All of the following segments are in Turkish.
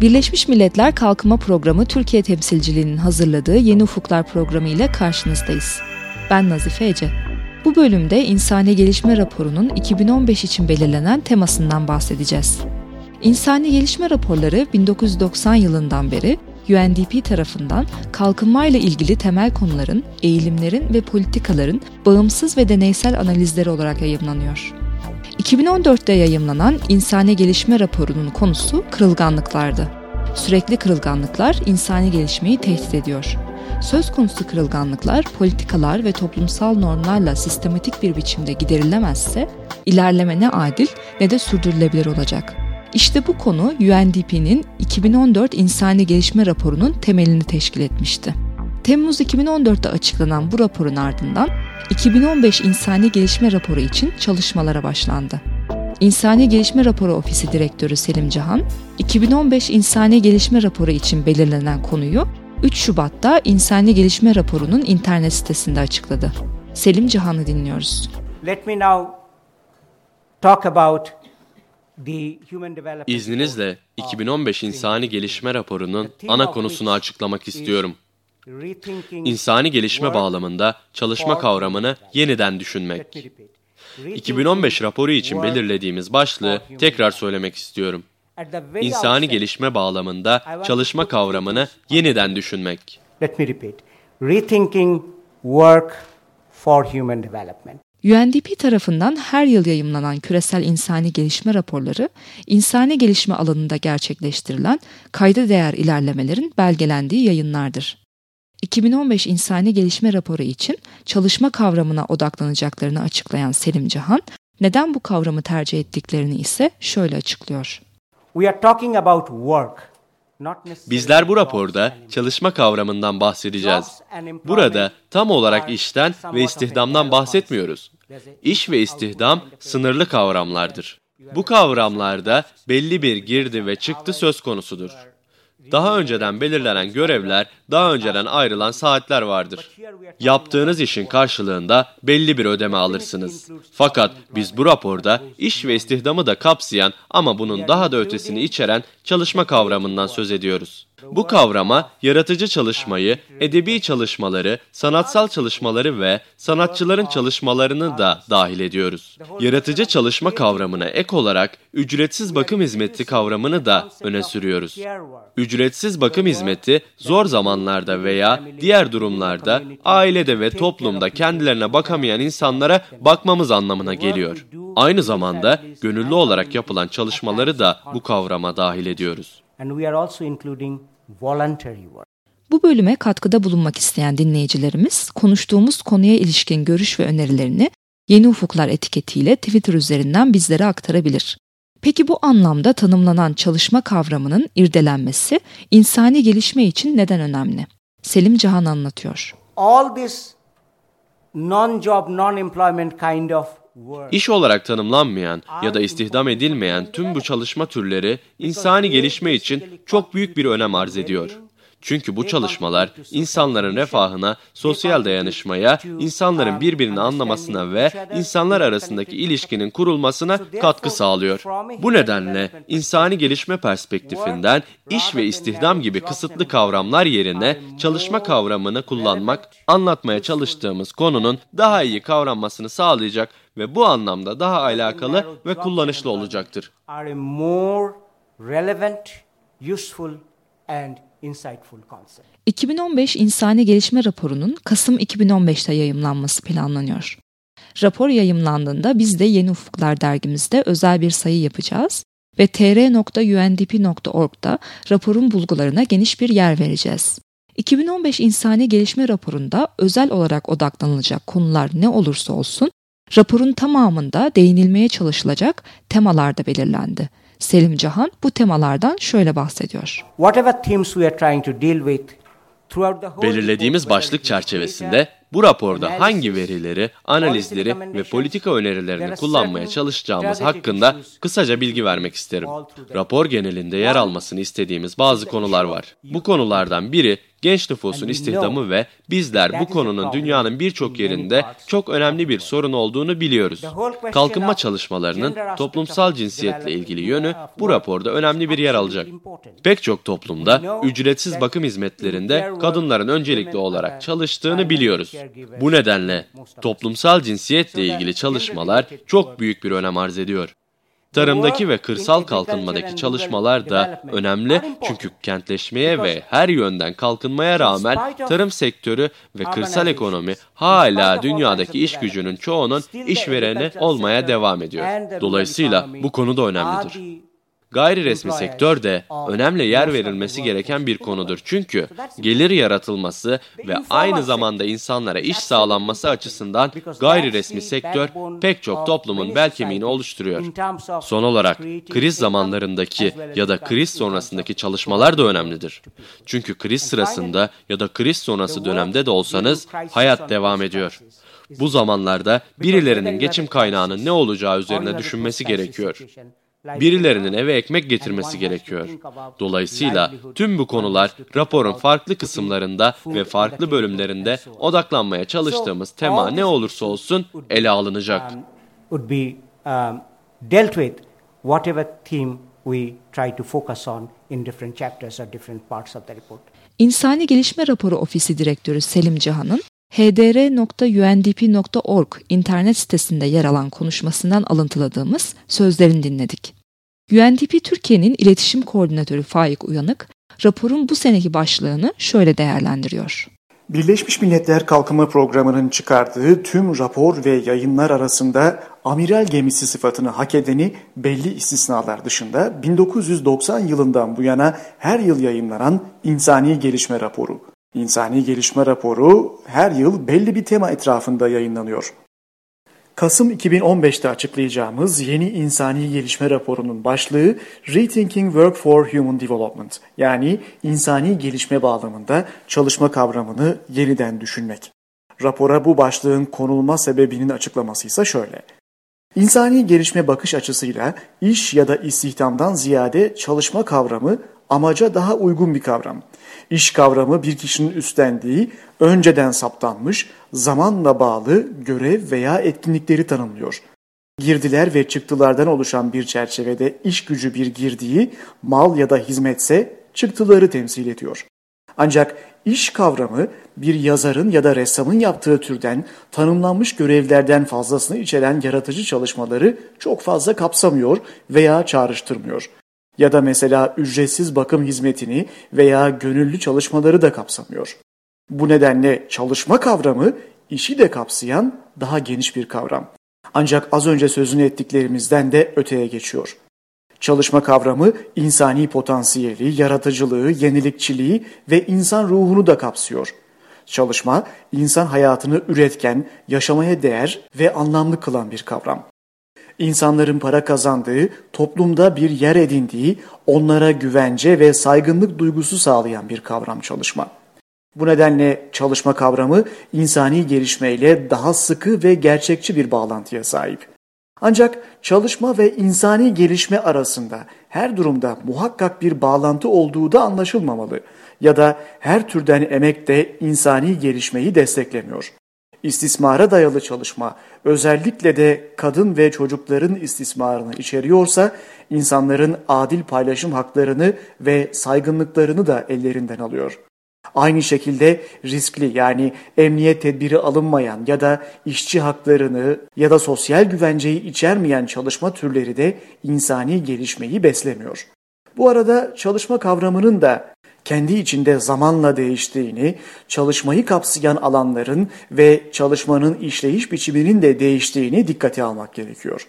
Birleşmiş Milletler Kalkınma Programı Türkiye temsilciliğinin hazırladığı Yeni Ufuklar programı ile karşınızdayız. Ben Nazife Ece. Bu bölümde İnsani Gelişme Raporu'nun 2015 için belirlenen temasından bahsedeceğiz. İnsani Gelişme Raporları 1990 yılından beri UNDP tarafından kalkınma ile ilgili temel konuların, eğilimlerin ve politikaların bağımsız ve deneysel analizleri olarak yayımlanıyor. 2014'te yayımlanan İnsani Gelişme Raporu'nun konusu kırılganlıklardı. Sürekli kırılganlıklar insani gelişmeyi tehdit ediyor. Söz konusu kırılganlıklar, politikalar ve toplumsal normlarla sistematik bir biçimde giderilemezse ilerleme ne adil ne de sürdürülebilir olacak. İşte bu konu UNDP'nin 2014 İnsani Gelişme Raporu'nun temelini teşkil etmişti. Temmuz 2014'te açıklanan bu raporun ardından 2015 İnsani Gelişme Raporu için çalışmalara başlandı. İnsani Gelişme Raporu Ofisi Direktörü Selim Cihan, 2015 İnsani Gelişme Raporu için belirlenen konuyu 3 Şubat'ta İnsani Gelişme Raporu'nun internet sitesinde açıkladı. Selim Cihan'ı dinliyoruz. Let me now talk about İzninizle 2015 İnsani Gelişme Raporu'nun ana konusunu açıklamak istiyorum. İnsani gelişme bağlamında çalışma kavramını yeniden düşünmek. 2015 raporu için belirlediğimiz başlığı tekrar söylemek istiyorum. İnsani gelişme bağlamında çalışma kavramını yeniden düşünmek. Let me repeat. Rethinking work for human development. UNDP tarafından her yıl yayımlanan küresel insani gelişme raporları, insani gelişme alanında gerçekleştirilen kayda değer ilerlemelerin belgelendiği yayınlardır. 2015 İnsani Gelişme Raporu için çalışma kavramına odaklanacaklarını açıklayan Selim Cihan, neden bu kavramı tercih ettiklerini ise şöyle açıklıyor. We are talking about work. Bizler bu raporda çalışma kavramından bahsedeceğiz. Burada tam olarak işten ve istihdamdan bahsetmiyoruz. İş ve istihdam sınırlı kavramlardır. Bu kavramlarda belli bir girdi ve çıktı söz konusudur. Daha önceden belirlenen görevler, daha önceden ayrılan saatler vardır. Yaptığınız işin karşılığında belli bir ödeme alırsınız. Fakat biz bu raporda iş ve istihdamı da kapsayan ama bunun daha da ötesini içeren çalışma kavramından söz ediyoruz. Bu kavrama yaratıcı çalışmayı, edebi çalışmaları, sanatsal çalışmaları ve sanatçıların çalışmalarını da dahil ediyoruz. Yaratıcı çalışma kavramına ek olarak ücretsiz bakım hizmeti kavramını da öne sürüyoruz. Ücretsiz bakım hizmeti zor zamanlarda veya diğer durumlarda ailede ve toplumda kendilerine bakamayan insanlara bakmamız anlamına geliyor. Aynı zamanda gönüllü olarak yapılan çalışmaları da bu kavrama dahil ediyoruz and we are also including voluntary work. Bu bölüme katkıda bulunmak isteyen dinleyicilerimiz konuştuğumuz konuya ilişkin görüş ve önerilerini Yeni Ufuklar etiketiyle Twitter üzerinden bizlere aktarabilir. Peki bu anlamda tanımlanan çalışma kavramının irdelenmesi insani gelişme için neden önemli? Selim Cihan anlatıyor. All this non-job, non-employment kind of İş olarak tanımlanmayan ya da istihdam edilmeyen tüm bu çalışma türleri insani gelişme için çok büyük bir önem arz ediyor. Çünkü bu çalışmalar insanların refahına, sosyal dayanışmaya, insanların birbirini anlamasına ve insanlar arasındaki ilişkinin kurulmasına katkı sağlıyor. Bu nedenle insani gelişme perspektifinden iş ve istihdam gibi kısıtlı kavramlar yerine çalışma kavramını kullanmak, anlatmaya çalıştığımız konunun daha iyi kavranmasını sağlayacak ve bu anlamda daha alakalı ve kullanışlı olacaktır. And 2015 İnsani Gelişme Raporu'nun Kasım 2015'te yayımlanması planlanıyor. Rapor yayımlandığında biz de Yeni Ufuklar dergimizde özel bir sayı yapacağız ve tr.undp.org'da raporun bulgularına geniş bir yer vereceğiz. 2015 İnsani Gelişme Raporu'nda özel olarak odaklanılacak konular ne olursa olsun, raporun tamamında değinilmeye çalışılacak temalar da belirlendi. Selim Cahan bu temalardan şöyle bahsediyor. Belirlediğimiz başlık çerçevesinde bu raporda hangi verileri, analizleri ve politika önerilerini kullanmaya çalışacağımız hakkında kısaca bilgi vermek isterim. Rapor genelinde yer almasını istediğimiz bazı konular var. Bu konulardan biri genç nüfusun istihdamı ve bizler bu konunun dünyanın birçok yerinde çok önemli bir sorun olduğunu biliyoruz. Kalkınma çalışmalarının toplumsal cinsiyetle ilgili yönü bu raporda önemli bir yer alacak. Pek çok toplumda ücretsiz bakım hizmetlerinde kadınların öncelikli olarak çalıştığını biliyoruz. Bu nedenle toplumsal cinsiyetle ilgili çalışmalar çok büyük bir önem arz ediyor. Tarımdaki ve kırsal kalkınmadaki çalışmalar da önemli çünkü kentleşmeye ve her yönden kalkınmaya rağmen tarım sektörü ve kırsal ekonomi hala dünyadaki iş gücünün çoğunun işvereni olmaya devam ediyor. Dolayısıyla bu konu da önemlidir. Gayri resmi sektör de önemli yer verilmesi gereken bir konudur. Çünkü gelir yaratılması ve aynı zamanda insanlara iş sağlanması açısından gayri resmi sektör pek çok toplumun bel kemiğini oluşturuyor. Son olarak kriz zamanlarındaki ya da kriz sonrasındaki çalışmalar da önemlidir. Çünkü kriz sırasında ya da kriz sonrası dönemde de olsanız hayat devam ediyor. Bu zamanlarda birilerinin geçim kaynağının ne olacağı üzerine düşünmesi gerekiyor. Birilerinin eve ekmek getirmesi gerekiyor. Dolayısıyla tüm bu konular raporun farklı kısımlarında ve farklı bölümlerinde odaklanmaya çalıştığımız tema ne olursa olsun ele alınacak. İnsani Gelişme Raporu Ofisi Direktörü Selim Cihan'ın hdr.undp.org internet sitesinde yer alan konuşmasından alıntıladığımız sözlerini dinledik. UNDP Türkiye'nin iletişim koordinatörü Faik Uyanık, raporun bu seneki başlığını şöyle değerlendiriyor. Birleşmiş Milletler Kalkınma Programı'nın çıkardığı tüm rapor ve yayınlar arasında amiral gemisi sıfatını hak edeni belli istisnalar dışında 1990 yılından bu yana her yıl yayınlanan İnsani Gelişme Raporu. İnsani Gelişme Raporu her yıl belli bir tema etrafında yayınlanıyor. Kasım 2015'te açıklayacağımız yeni insani gelişme raporunun başlığı Rethinking Work for Human Development yani insani gelişme bağlamında çalışma kavramını yeniden düşünmek. Rapora bu başlığın konulma sebebinin açıklaması ise şöyle. İnsani gelişme bakış açısıyla iş ya da istihdamdan ziyade çalışma kavramı amaca daha uygun bir kavram. İş kavramı bir kişinin üstlendiği, önceden saptanmış, zamanla bağlı görev veya etkinlikleri tanımlıyor. Girdiler ve çıktılardan oluşan bir çerçevede iş gücü bir girdiği, mal ya da hizmetse çıktıları temsil ediyor. Ancak iş kavramı bir yazarın ya da ressamın yaptığı türden tanımlanmış görevlerden fazlasını içeren yaratıcı çalışmaları çok fazla kapsamıyor veya çağrıştırmıyor ya da mesela ücretsiz bakım hizmetini veya gönüllü çalışmaları da kapsamıyor. Bu nedenle çalışma kavramı işi de kapsayan daha geniş bir kavram. Ancak az önce sözünü ettiklerimizden de öteye geçiyor. Çalışma kavramı insani potansiyeli, yaratıcılığı, yenilikçiliği ve insan ruhunu da kapsıyor. Çalışma, insan hayatını üretken, yaşamaya değer ve anlamlı kılan bir kavram insanların para kazandığı, toplumda bir yer edindiği, onlara güvence ve saygınlık duygusu sağlayan bir kavram çalışma. Bu nedenle çalışma kavramı insani gelişmeyle daha sıkı ve gerçekçi bir bağlantıya sahip. Ancak çalışma ve insani gelişme arasında her durumda muhakkak bir bağlantı olduğu da anlaşılmamalı ya da her türden emek de insani gelişmeyi desteklemiyor. İstismara dayalı çalışma özellikle de kadın ve çocukların istismarını içeriyorsa insanların adil paylaşım haklarını ve saygınlıklarını da ellerinden alıyor. Aynı şekilde riskli yani emniyet tedbiri alınmayan ya da işçi haklarını ya da sosyal güvenceyi içermeyen çalışma türleri de insani gelişmeyi beslemiyor. Bu arada çalışma kavramının da kendi içinde zamanla değiştiğini, çalışmayı kapsayan alanların ve çalışmanın işleyiş biçiminin de değiştiğini dikkate almak gerekiyor.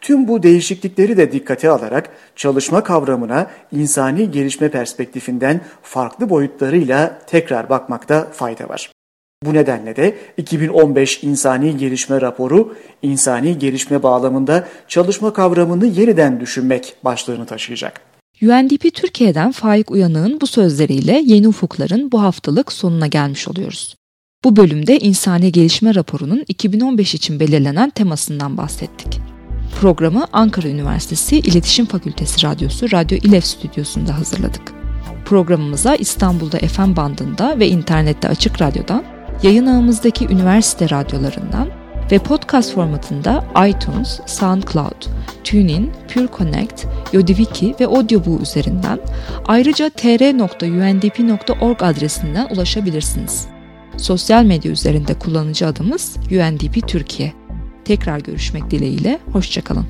Tüm bu değişiklikleri de dikkate alarak çalışma kavramına insani gelişme perspektifinden farklı boyutlarıyla tekrar bakmakta fayda var. Bu nedenle de 2015 İnsani Gelişme Raporu, insani gelişme bağlamında çalışma kavramını yeniden düşünmek başlığını taşıyacak. UNDP Türkiye'den Faik Uyanık'ın bu sözleriyle Yeni Ufuklar'ın bu haftalık sonuna gelmiş oluyoruz. Bu bölümde insani gelişme raporunun 2015 için belirlenen temasından bahsettik. Programı Ankara Üniversitesi İletişim Fakültesi Radyosu Radyo İLEF stüdyosunda hazırladık. Programımıza İstanbul'da FM bandında ve internette açık radyodan, yayın ağımızdaki üniversite radyolarından ve podcast formatında iTunes, SoundCloud, TuneIn, Pure Connect, Yodiviki ve Audioboo üzerinden ayrıca tr.undp.org adresinden ulaşabilirsiniz. Sosyal medya üzerinde kullanıcı adımız UNDP Türkiye. Tekrar görüşmek dileğiyle, hoşçakalın.